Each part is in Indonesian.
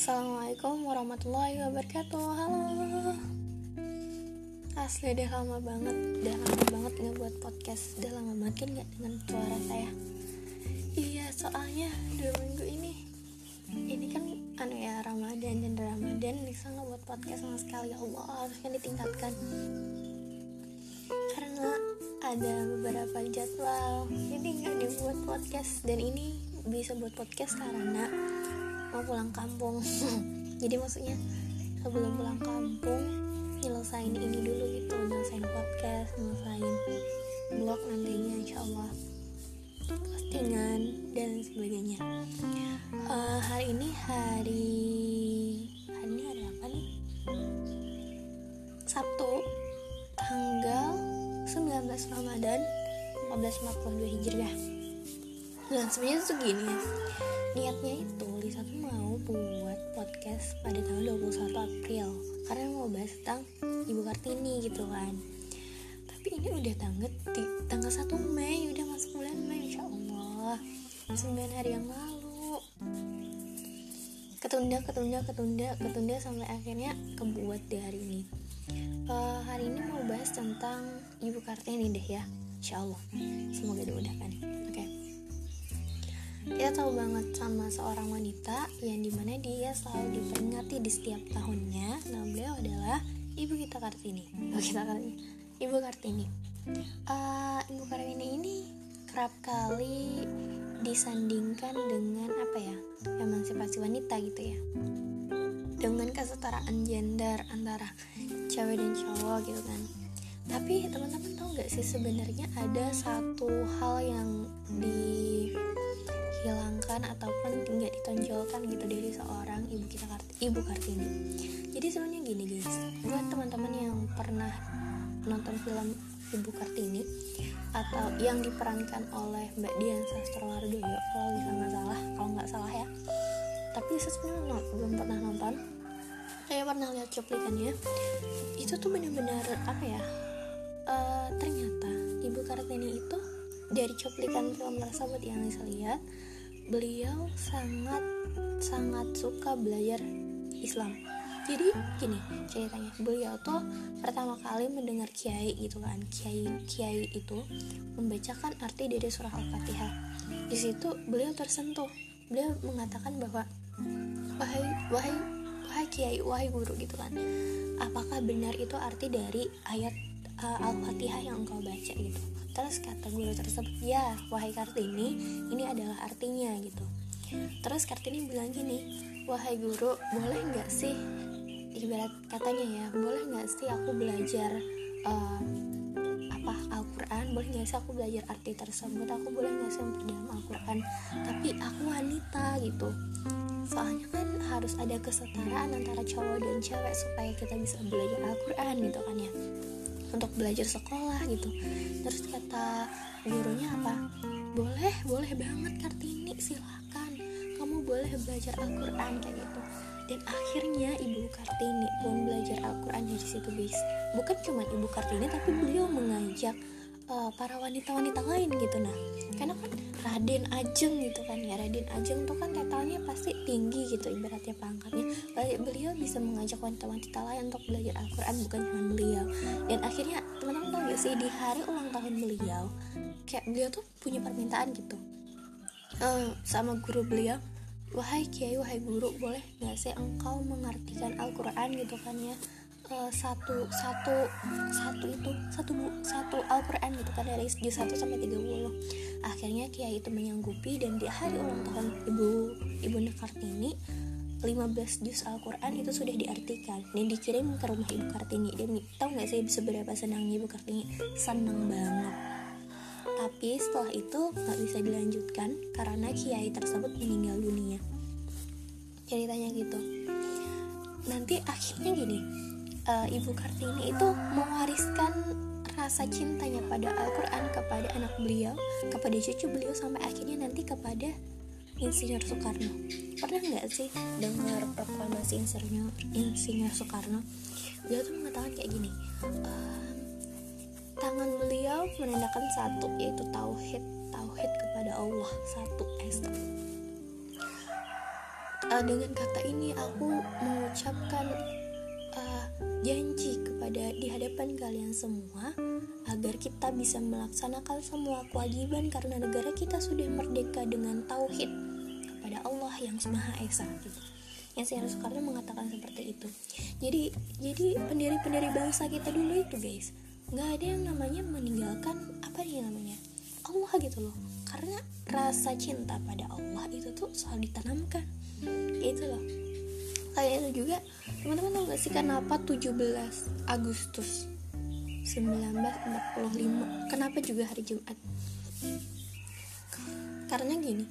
Assalamualaikum warahmatullahi wabarakatuh. Halo. Asli udah lama banget Udah lama banget gak buat podcast. Udah lama banget kan gak dengan suara saya. Iya soalnya Dua minggu ini Ini kan anu ya Ramadan dan Ramadan Nisa gak buat podcast sama sekali? Ya Allah harusnya ditingkatkan. Karena ada beberapa jadwal Jadi gak dibuat podcast. Dan ini bisa buat podcast karena mau pulang kampung. Jadi maksudnya sebelum pulang kampung nyelesain ini dulu gitu nyelesain podcast nyelesain blog nantinya insya Allah postingan dan sebagainya. Uh, hari ini hari hari ini hari apa nih? Sabtu tanggal 19 Ramadan 1442 Hijriah dan sebenarnya tuh gini ya niatnya itu Lisa tuh mau buat podcast pada tanggal 21 April. Karena mau bahas tentang Ibu Kartini gitu kan. Tapi ini udah tanggal di tanggal 1 Mei udah masuk bulan Mei Insya Allah. 9 hari yang lalu. Ketunda ketunda ketunda ketunda sampai akhirnya kebuat di hari ini. Uh, hari ini mau bahas tentang Ibu Kartini deh ya Insya Allah. Semoga dimudahkan oke. okay kita tahu banget sama seorang wanita yang di mana dia selalu diperingati di setiap tahunnya. Nah beliau adalah ibu kita kartini. Ibu kita kartini. Ibu kartini. Uh, ibu kartini ini kerap kali disandingkan dengan apa ya? Emansipasi wanita gitu ya. Dengan kesetaraan gender antara cewek dan cowok gitu kan. Tapi teman-teman tahu nggak sih sebenarnya ada satu hal yang di dihilangkan ataupun tidak ditonjolkan gitu dari seorang ibu kita ibu Kartini. Jadi sebenarnya gini guys, buat teman-teman yang pernah nonton film Ibu Kartini atau yang diperankan oleh Mbak Dian Sastrowardoyo kalau bisa nggak salah, kalau nggak salah ya. Tapi sebenarnya belum pernah nonton. Saya pernah lihat cuplikannya. Itu tuh benar-benar apa ya? Uh, ternyata Ibu Kartini itu dari cuplikan film tersebut yang saya lihat beliau sangat sangat suka belajar Islam. Jadi gini ceritanya beliau tuh pertama kali mendengar kiai gitu kan kiai kiai itu membacakan arti dari surah al-fatihah. Di situ beliau tersentuh. Beliau mengatakan bahwa wahai wahai wahai kiai wahai guru gitu kan. Apakah benar itu arti dari ayat uh, al-fatihah yang engkau baca? gitu terus kata guru tersebut. Ya wahai kartini ini adalah artinya gitu. Terus kartini bilang gini wahai guru boleh nggak sih ibarat katanya ya boleh nggak sih aku belajar uh, apa Al-Quran? Boleh nggak sih aku belajar arti tersebut? Aku boleh nggak sih dalam Al-Quran? Tapi aku wanita gitu. Soalnya kan harus ada kesetaraan antara cowok dan cewek supaya kita bisa belajar Al-Quran gitu kan ya untuk belajar sekolah gitu. Terus kata gurunya apa? Boleh boleh banget kartini silakan. Kamu boleh belajar Al-Quran kayak gitu. Dan akhirnya ibu kartini pun belajar Al-Quran dari situ guys. Bukan cuma ibu kartini tapi beliau mengajak uh, para wanita-wanita lain gitu nah. Karena kan Raden Ajeng gitu kan ya Raden Ajeng tuh kan titlenya pasti tinggi gitu ibaratnya pangkatnya. Beliau bisa mengajak wanita-wanita lain untuk belajar Al-Quran bukan cuma beliau. Dan akhirnya teman-teman tahu gak sih di hari ulang tahun beliau kayak beliau tuh punya permintaan gitu. Uh, sama guru beliau wahai kiai wahai guru boleh gak sih engkau mengartikan Al-Quran? gitu kan ya. Satu satu satu itu satu bu, satu Al-Quran gitu kan dari juz 1 sampai 30 akhirnya Kiai itu menyanggupi dan di hari ulang tahun ibu ibu Kartini 15 juz Al-Quran itu sudah diartikan dan dikirim ke rumah Ibu Kartini. Dan tahu nggak sih seberapa senangnya Ibu Kartini? Senang banget. Tapi setelah itu nggak bisa dilanjutkan karena Kiai tersebut meninggal dunia. Ceritanya gitu. Nanti akhirnya gini uh, Ibu Kartini itu mewariskan rasa cintanya pada Al-Quran kepada anak beliau, kepada cucu beliau sampai akhirnya nanti kepada Insinyur Soekarno. Pernah nggak sih dengar proklamasi Insinyur, Insinyur Soekarno? Beliau tuh mengatakan kayak gini, ehm, tangan beliau menandakan satu yaitu tauhid, tauhid kepada Allah satu S uh, dengan kata ini aku mengucapkan uh, janji kepada di hadapan kalian semua agar kita bisa melaksanakan semua kewajiban karena negara kita sudah merdeka dengan tauhid kepada Allah yang Maha Esa gitu. Yang saya Soekarno mengatakan seperti itu. Jadi jadi pendiri-pendiri bangsa kita dulu itu guys, nggak ada yang namanya meninggalkan apa nih namanya Allah gitu loh. Karena rasa cinta pada Allah itu tuh selalu ditanamkan. Itu loh. Kayak itu juga teman-teman tahu gak sih kenapa 17 Agustus 1945 kenapa juga hari Jumat? Karena gini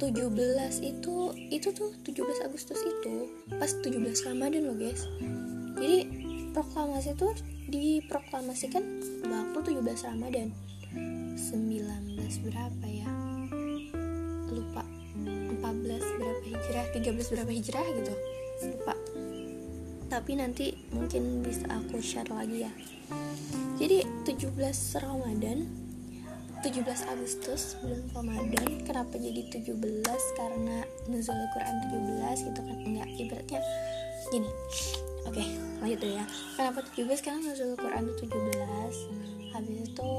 17 itu itu tuh 17 Agustus itu pas 17 Ramadan loh guys. Jadi proklamasi itu diproklamasikan waktu 17 Ramadan. 19 berapa ya? Lupa. 14 berapa hijrah 13 berapa hijrah gitu. Lupa tapi nanti mungkin bisa aku share lagi ya. Jadi 17 Ramadan 17 Agustus bulan Ramadan. Kenapa jadi 17 karena nuzul Al-Quran 17 gitu kan? Enggak ibaratnya gini. Oke okay, lanjut ya. Kenapa 17 karena nuzul Al-Quran 17 habis itu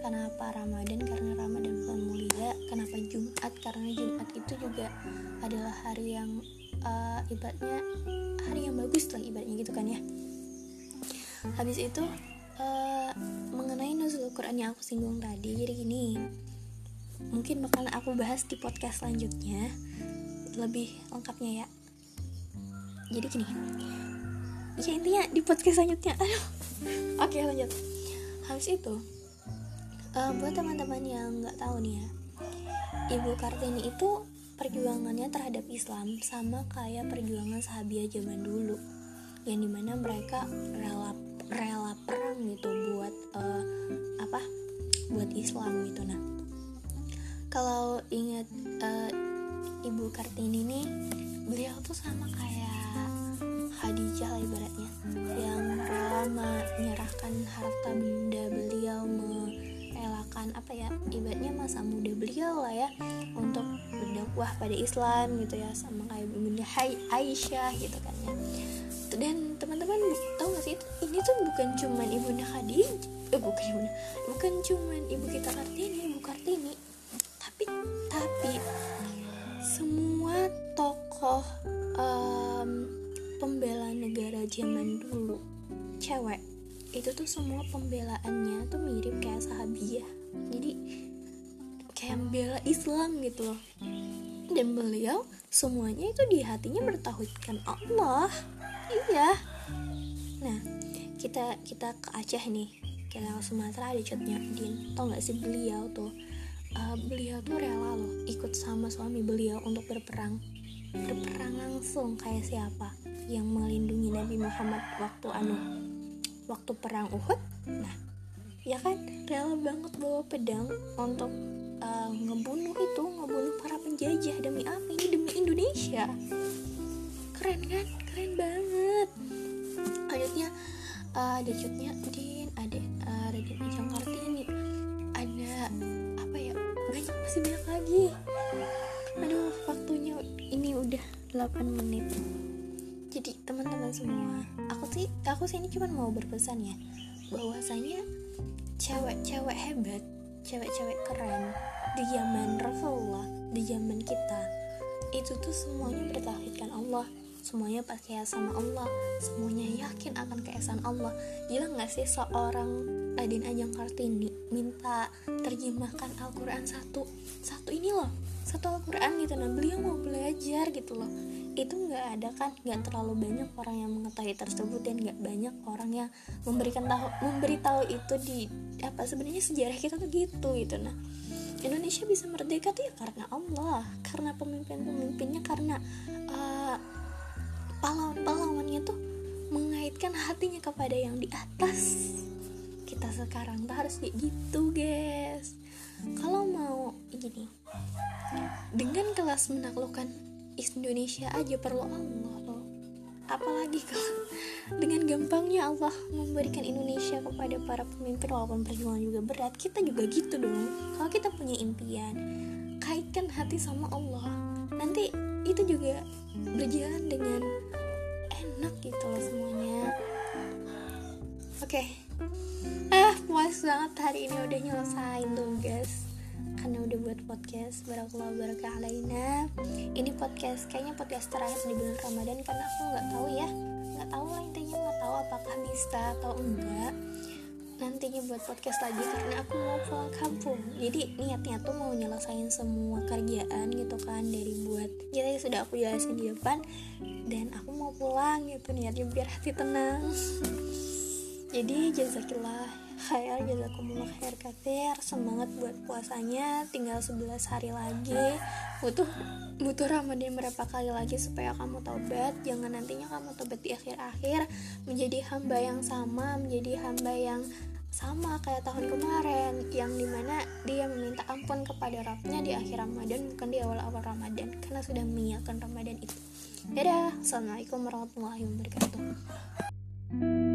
kenapa Ramadan? Karena Ramadan bulan mulia kenapa Jumat? Karena Jumat itu juga adalah hari yang uh, ibaratnya hari yang bagus lah ibaratnya gitu kan ya. Habis itu uh, mengenai nuzul Quran yang aku singgung tadi jadi gini. Mungkin bakalan aku bahas di podcast selanjutnya lebih lengkapnya ya. Jadi gini. Ya intinya di podcast selanjutnya. Aduh. Oke lanjut. Habis itu uh, buat teman-teman yang nggak tahu nih ya Ibu Kartini itu perjuangannya terhadap Islam sama kayak perjuangan sahabiah zaman dulu. Yang di mana mereka rela rela perang gitu buat uh, apa buat Islam gitu. Nah kalau ingat uh, ibu kartini nih beliau tuh sama kayak Khadijah lah ibaratnya yang rela menyerahkan harta benda beliau merelakan apa ya ibaratnya masa muda beliau lah ya untuk berdakwah pada Islam gitu ya sama kayak bunda Aisyah gitu kan ya. Dan teman-teman tahu gak sih ini tuh bukan cuman ibunda Khadijah eh bukan ibunda bukan cuman ibu kita Kartini ibu Kartini tapi tapi semua tokoh um, pembela negara zaman dulu cewek itu tuh semua pembelaannya tuh mirip kayak sahabiah jadi kayak membela Islam gitu loh. Dan beliau semuanya itu di hatinya bertauhidkan Allah. Iya. Nah kita kita ke Aceh nih. Ke Sumatera ada cutnya Din. Tau gak sih beliau tuh? Uh, beliau tuh rela loh ikut sama suami beliau untuk berperang. Berperang langsung kayak siapa? Yang melindungi Nabi Muhammad waktu anu waktu perang Uhud nah ya kan rela banget bawa pedang untuk uh, ngebunuh itu ngebunuh para penjajah demi apa? Ini demi Indonesia. Keren kan? Keren banget. Lanjutnya uh, ada cutnya Din ada uh, Raden Ajeng Kartini. Ada apa ya banyak masih banyak lagi. Aduh waktunya ini udah 8 menit jadi teman-teman semua. Aku sih aku sih ini cuma mau berpesan ya bahwasanya cewek-cewek hebat cewek-cewek keren di zaman Rasulullah di zaman kita itu tuh semuanya bertauhidkan Allah semuanya percaya sama Allah semuanya yakin akan keesaan Allah. Gila nggak sih seorang Adin Ajeng Kartini minta terjemahkan Al-Quran satu satu ini loh satu Al-Quran gitu nah beliau mau belajar gitu loh itu nggak ada kan nggak terlalu banyak orang yang mengetahui tersebut dan nggak banyak orang yang memberikan tahu memberi tahu itu di apa sebenarnya sejarah kita tuh gitu gitu. Nah Indonesia bisa merdeka tuh ya karena Allah karena pemimpin-pemimpinnya karena uh, pahlawan-pahlawannya tuh mengaitkan hatinya kepada yang di atas. Kita sekarang tuh harus kayak gitu guys. Kalau mau gini dengan kelas menaklukkan Indonesia aja perlu Allah loh. Apalagi kalau dengan gampangnya Allah memberikan Indonesia kepada para pemimpin walaupun perjuangan juga berat kita juga gitu dong. Kalau kita punya impian kaitkan hati sama Allah. Nanti itu juga berjalan dengan enak gitu loh semuanya. Oke. Okay. ah puas banget hari ini udah nyelesain tugas karena udah buat podcast barakallah barakah alaina. Ini podcast kayaknya podcast terakhir di bulan Ramadan karena aku nggak tahu ya. Nggak tahu lah intinya nggak tahu apakah bisa atau enggak. Nantinya buat podcast lagi karena aku mau pulang kampung. Jadi niatnya tuh mau nyelesain semua kerjaan gitu kan dari buat jadi sudah aku jelasin di depan dan aku mau pulang gitu niatnya biar hati tenang. Jadi jazakillah khair jazakumullah khair katir semangat buat puasanya. Tinggal 11 hari lagi. Butuh butuh Ramadan berapa kali lagi supaya kamu tobat? Jangan nantinya kamu tobat di akhir-akhir. Menjadi hamba yang sama menjadi hamba yang sama kayak tahun kemarin. Yang di mana dia meminta ampun kepada Rabbnya di akhir Ramadan bukan di awal-awal Ramadan. Karena sudah menyiapkan Ramadan itu. Dadah. Assalamualaikum warahmatullahi wabarakatuh